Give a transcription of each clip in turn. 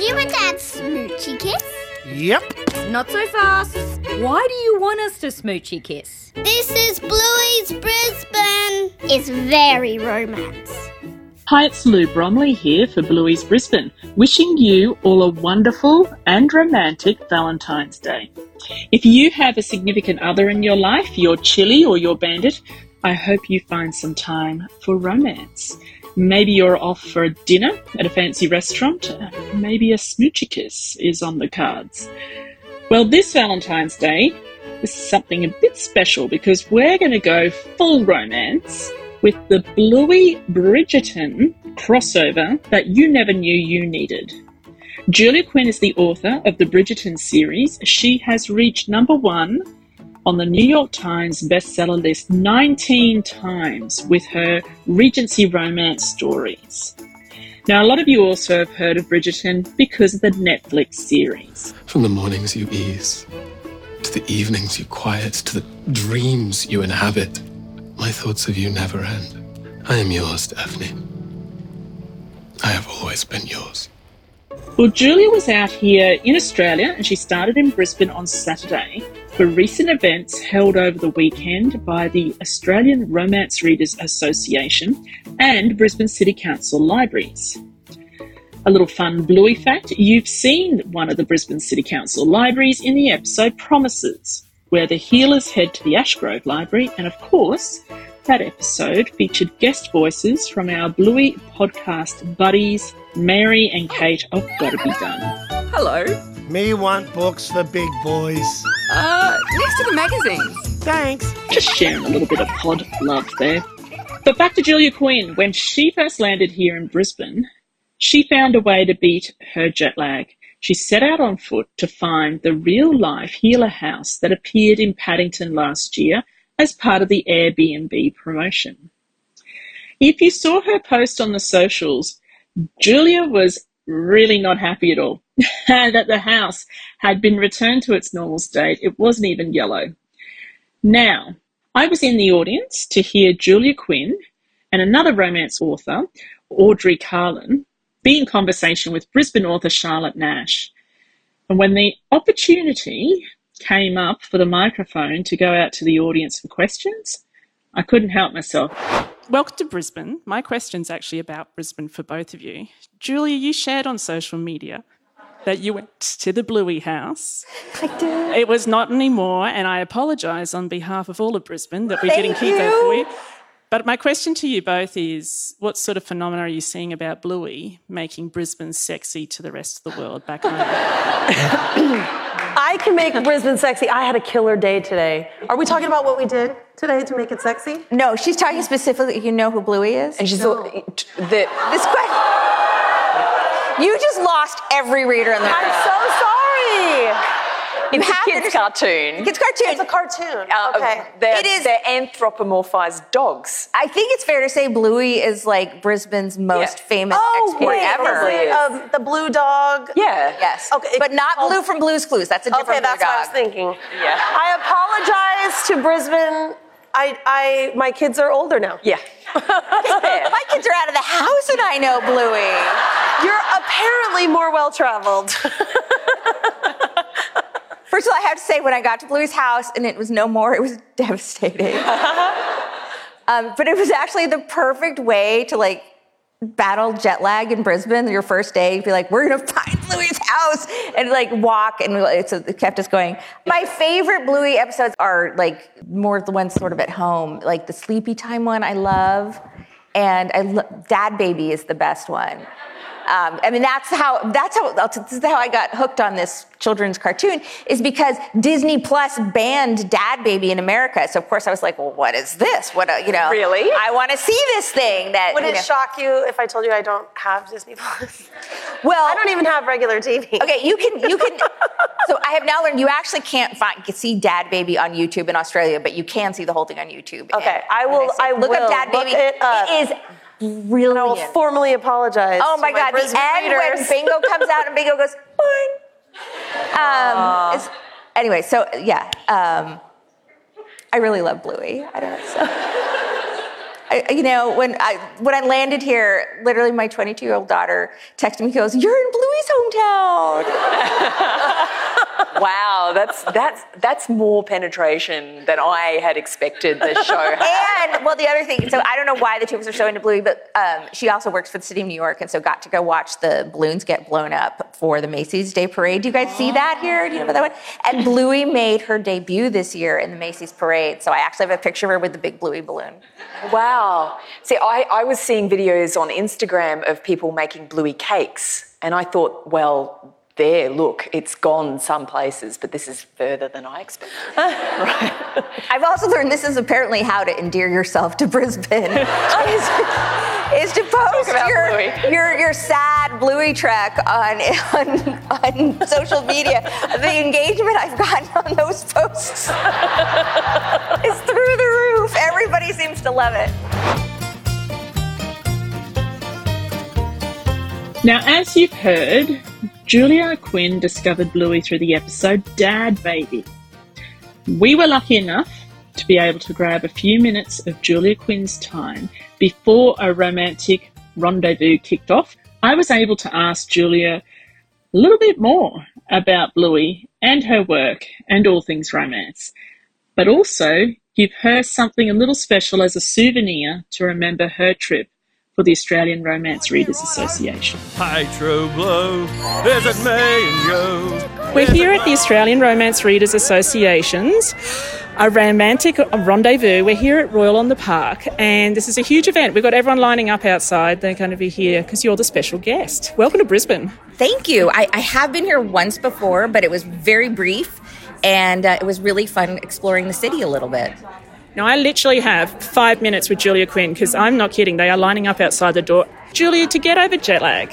Did you and Dad smoochy kiss? Yep. Not so fast. Why do you want us to smoochy kiss? This is Bluey's Brisbane. It's very romance. Hi, it's Lou Bromley here for Bluey's Brisbane, wishing you all a wonderful and romantic Valentine's Day. If you have a significant other in your life, your chili or your bandit, I hope you find some time for romance. Maybe you're off for a dinner at a fancy restaurant. Maybe a smoochy kiss is on the cards. Well, this Valentine's Day is something a bit special because we're going to go full romance with the Bluey Bridgerton crossover that you never knew you needed. Julia Quinn is the author of the Bridgerton series. She has reached number one on the New York Times bestseller list 19 times with her Regency romance stories. Now, a lot of you also have heard of Bridgerton because of the Netflix series. From the mornings you ease, to the evenings you quiet, to the dreams you inhabit, my thoughts of you never end. I am yours, Daphne. I have always been yours. Well, Julia was out here in Australia and she started in Brisbane on Saturday for recent events held over the weekend by the Australian Romance Readers Association and Brisbane City Council libraries. A little fun Bluey fact you've seen one of the Brisbane City Council libraries in the episode Promises, where the Heelers head to the Ashgrove Library, and of course, that episode featured guest voices from our Bluey podcast buddies, Mary and Kate of Gotta Be Done. Hello. Me want books for big boys. Uh, next to the magazines. Thanks. Just sharing a little bit of pod love there. But back to Julia Quinn. When she first landed here in Brisbane, she found a way to beat her jet lag. She set out on foot to find the real life Heeler house that appeared in Paddington last year as part of the Airbnb promotion. If you saw her post on the socials, Julia was really not happy at all that the house had been returned to its normal state. It wasn't even yellow. Now, I was in the audience to hear Julia Quinn and another romance author, Audrey Carlan, be in conversation with Brisbane author Charlotte Nash. And when the opportunity came up for the microphone to go out to the audience for questions, I couldn't help myself. Welcome to Brisbane. My question's actually about Brisbane for both of you. Julia, you shared on social media that you went to the Bluey house. I did. It was not anymore, and I apologise on behalf of all of Brisbane that we Thank didn't keep that for you. But my question to you both is what sort of phenomena are you seeing about Bluey making Brisbane sexy to the rest of the world back home? I can make Brisbane sexy. I had a killer day today. Are we talking about what we did today to make it sexy? No, she's talking specifically. You know who Bluey is? And she's the, the This question. You just lost every reader in the room. I'm so sorry. it's have a kids' understand- cartoon. It's cartoon. It's a cartoon. Uh, okay. They're, It is- They're anthropomorphized dogs. I think it's fair to say Bluey is like Brisbane's most Yeah. famous Oh, export wait, ever. is it, um, the blue dog? Yeah. Yes. Okay, But not oh. Blue from Blue's Clues. That's a different Okay, Blue that's what I was thinking. Yeah. I apologize to Brisbane. I, I, my kids are older now. Yeah. My kids are out of the house and I know Bluey. You're apparently more well traveled. First of all, I have to say, when I got to Bluey's house and it was no more, it was devastating. um, but it was actually the perfect way to like battle jet lag in Brisbane. Your first day, be like, "We're gonna find Bluey's house," and like walk, and it's, it kept us going. My favorite Bluey episodes are like more the ones sort of at home, like the sleepy time one. I love, and I lo- Dad Baby is the best one. Um, I mean, that's how that's how this is how I got hooked on this children's cartoon is because Disney Plus banned Dad Baby in America. So of course I was like, well, what is this? What a, you know? Really? I want to see this thing. That Would you it know. shock you if I told you I don't have Disney Plus? Well, I don't even have regular TV. Okay, you can you can. so I have now learned you actually can't find see Dad Baby on YouTube in Australia, but you can see the whole thing on YouTube. Okay, And- I and will- say, I look will up Dad look Baby. it up. It is And brilliant. I will formally apologize. Oh to my God! The Brisbane end when. Bingo comes out and Bingo goes, "Boing." Um, anyway, so yeah, um, I really love Bluey. I don't know. So. I, you know, when I when I landed here, literally my 22 year old daughter texted me, goes, "You're in Bluey's hometown." Wow, that's that's that's more penetration than I had expected this show. had. and well, the other thing, so I don't know why the two of us are so into Bluey, but um, she also works for the city of New York, and so got to go watch the balloons get blown up for the Macy's Day Parade. Do you guys see that here? Do you know about that one? And Bluey made her debut this year in the Macy's Parade, so I actually have a picture of her with the big Bluey balloon. Wow. See, I, I was seeing videos on Instagram of people making bluey cakes, and I thought, well, there, look, it's gone some places, but this is further than I expected. right. I've also learned this is apparently how to endear yourself to Brisbane. is, is to post your, your, your sad Bluey trek on, on, on social media. the engagement I've gotten on those posts is through the roof. Everybody seems to love it. Now, as you've heard, Julia Quinn discovered Bluey through the episode Dad Baby. We were lucky enough to be able to grab a few minutes of Julia Quinn's time before a romantic rendezvous kicked off. I was able to ask Julia a little bit more about Bluey and her work and all things romance, but also give her something a little special as a souvenir to remember her trip for the Australian Romance Readers Association. Hydro blow, is it May and Joe? We're here at the Australian Romance Readers Association's a romantic rendezvous. We're here at Royal on the Park, and this is a huge event. We've got everyone lining up outside. They're going to be here because you're the special guest. Welcome to Brisbane. Thank you. I, I have been here once before, but it was very brief, and uh, it was really fun exploring the city a little bit. Now, I literally have five minutes with Julia Quinn because I'm not kidding. They are lining up outside the door. Julia, to get over jet lag,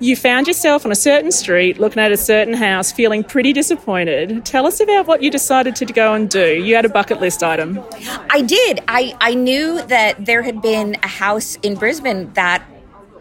you found yourself on a certain street looking at a certain house, feeling pretty disappointed. Tell us about what you decided to go and do. You had a bucket list item. I did. I, I knew that there had been a house in Brisbane that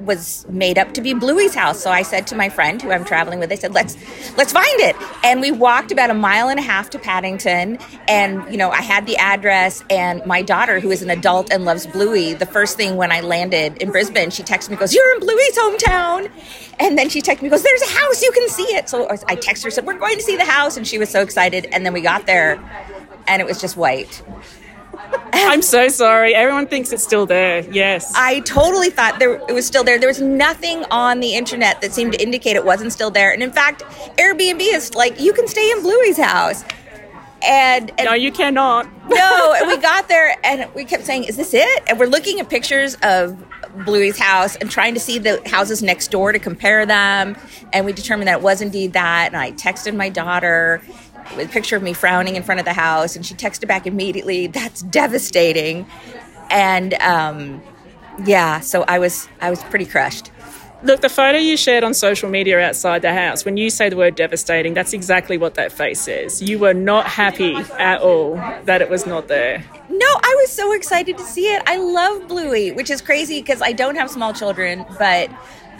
was made up to be Bluey's house. So I said to my friend who I'm traveling with, I said, let's let's find it. And we walked about a mile and a half to Paddington. And, you know, I had the address and my daughter, who is an adult and loves Bluey, the first thing when I landed in Brisbane, she texted me, goes, You're in Bluey's hometown. And then she texted me, goes, There's a house, you can see it. So I texted her, said, We're going to see the house. And she was so excited. And then we got there and it was just white. I'm so sorry. Everyone thinks it's still there. Yes. I totally thought there it was still there. There was nothing on the internet that seemed to indicate it wasn't still there. And in fact, Airbnb is like, you can stay in Bluey's house. And, and no, you cannot. no, and we got there and we kept saying, "Is this it?" And we're looking at pictures of Bluey's house and trying to see the houses next door to compare them. And we determined that it was indeed that. And I texted my daughter, with a picture of me frowning in front of the house, and she texted back immediately, "That's devastating." And um, yeah, so I was I was pretty crushed. Look, the photo you shared on social media outside the house, when you say the word devastating, that's exactly what that face says. You were not happy at all that it was not there. No, I was so excited to see it. I love Bluey, which is crazy because I don't have small children, but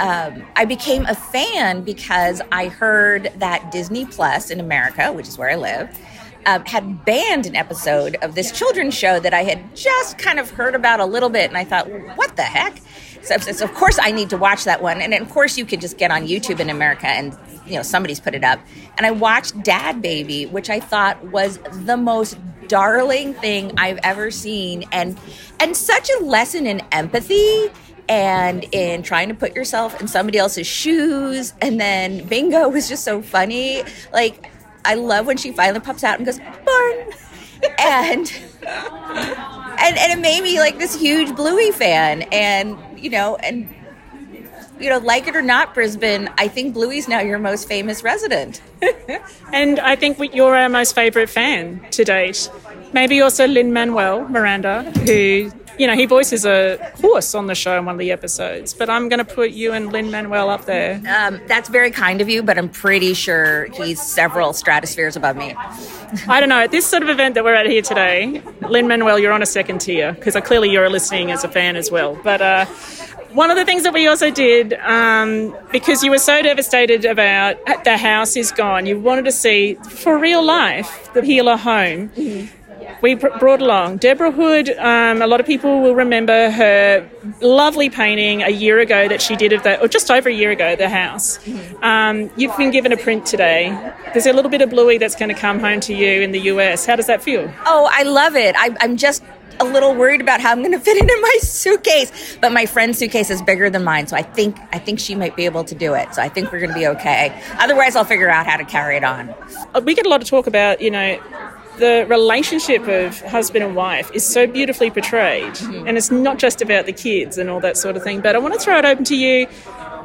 um, I became a fan because I heard that Disney Plus in America, which is where I live, um, had banned an episode of this children's show that I had just kind of heard about a little bit, and I thought, what the heck? So, so of course I need to watch that one, and of course you could just get on YouTube in America and you know somebody's put it up. And I watched Dad Baby, which I thought was the most darling thing I've ever seen, and and such a lesson in empathy and in trying to put yourself in somebody else's shoes. And then Bingo was just so funny. Like I love when she finally pops out and goes, "Born," and and and it made me like this huge Bluey fan, and you know, and you know, like it or not, Brisbane, I think Bluey's now your most famous resident. and I think you're our most favourite fan to date. Maybe also Lin Manuel Miranda, who you know, he voices a horse on the show in one of the episodes, but I'm going to put you and Lin Manuel up there. Um, that's very kind of you, but I'm pretty sure he's several stratospheres above me. I don't know. At this sort of event that we're at here today, Lin Manuel, you're on a second tier because clearly you're listening as a fan as well. But uh, one of the things that we also did, um, because you were so devastated about the house is gone, you wanted to see for real life the Heeler home. Mm-hmm we brought along Deborah Hood. Um, a lot of people will remember her lovely painting a year ago that she did of the, or just over a year ago, the house. Um, you've been given a print today. There's a little bit of Bluey that's going to come home to you in the US. How does that feel? Oh, I love it. I, I'm just a little worried about how I'm going to fit it in my suitcase, but my friend's suitcase is bigger than mine, so I think I think she might be able to do it. So I think we're going to be okay. Otherwise, I'll figure out how to carry it on. Uh, We get a lot of talk about, you know, the relationship of husband and wife is so beautifully portrayed, mm-hmm. and it's not just about the kids and all that sort of thing. But I want to throw it open to you.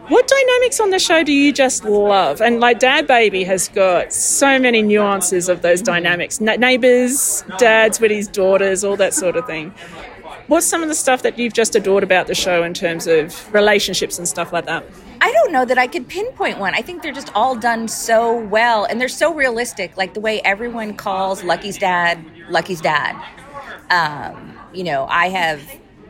What dynamics on the show do you just love? And like Dad Baby has got so many nuances of those dynamics. Na- neighbors, dads with his daughters, all that sort of thing. What's some of the stuff that you've just adored about the show in terms of relationships and stuff like that? I don't know that I could pinpoint one. I think they're just all done so well and they're so realistic, like the way everyone calls Lucky's dad Lucky's dad. Um, you know, I have,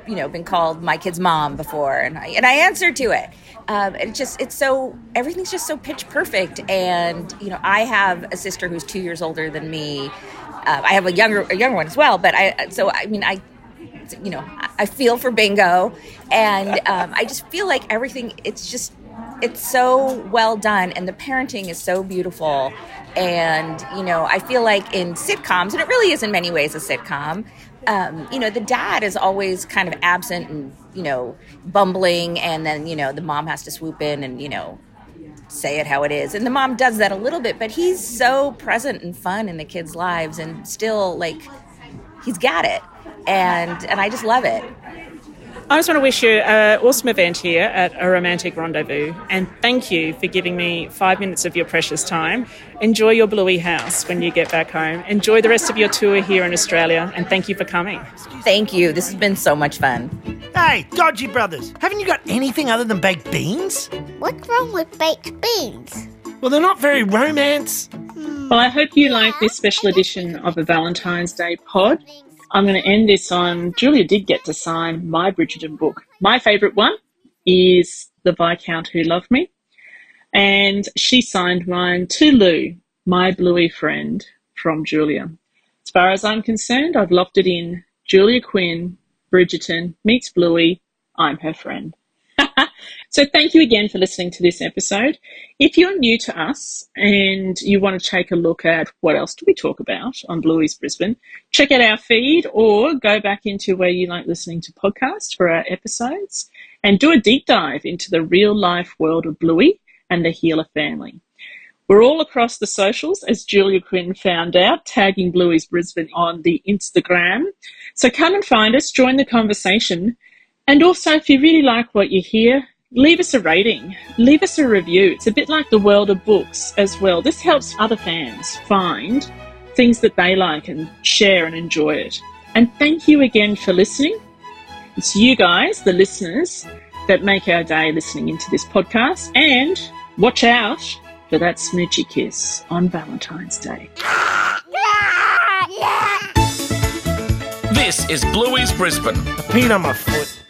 you know, been called my kid's mom before and I, and I answered to it. Um, it just it's so everything's just so pitch perfect and you know I have a sister who's two years older than me. Uh, I have a younger a younger one as well, but I so I mean I you know, I feel for Bingo, and um, I just feel like everything. It's just, it's so well done, and the parenting is so beautiful. And you know, I feel like in sitcoms, and it really is in many ways a sitcom. Um, you know, the dad is always kind of absent and you know bumbling, and then you know the mom has to swoop in and you know say it how it is. And the mom does that a little bit, but he's so present and fun in the kids' lives and still like he's got it. And and I just love it. I just want to wish you an awesome event here at A Romantic Rendezvous and thank you for giving me five minutes of your precious time. Enjoy your Bluey house when you get back home. Enjoy the rest of your tour here in Australia and thank you for coming. Thank you. This has been so much fun. Hey, Dodgy Brothers, haven't you got anything other than baked beans? What's wrong with baked beans? Well, they're not very romance. Well, I hope you like this special edition of a Valentine's Day pod. I'm going to end this on Julia did get to sign my Bridgerton book. My favourite one is The Viscount Who Loved Me. And she signed mine to Lou, my Bluey friend from Julia. As far as I'm concerned, I've locked it in. Julia Quinn, Bridgerton meets Bluey. I'm her friend. So thank you again for listening to this episode. If you're new to us and you want to take a look at what else do we talk about on Bluey's Brisbane, check out our feed or go back into where you like listening to podcasts for our episodes and do a deep dive into the real life world of Bluey and the Heeler family. We're all across the socials, as Julia Quinn found out, tagging Bluey's Brisbane on the Instagram. So come and find us, join the conversation. And also, if you really like what you hear, leave us a rating, leave us a review. It's a bit like the world of books as well. This helps other fans find things that they like and share and enjoy it. And thank you again for listening. It's you guys, the listeners, that make our day listening into this podcast. And watch out for that smoochy kiss on Valentine's Day. This is Bluey's Brisbane. A peen on my foot.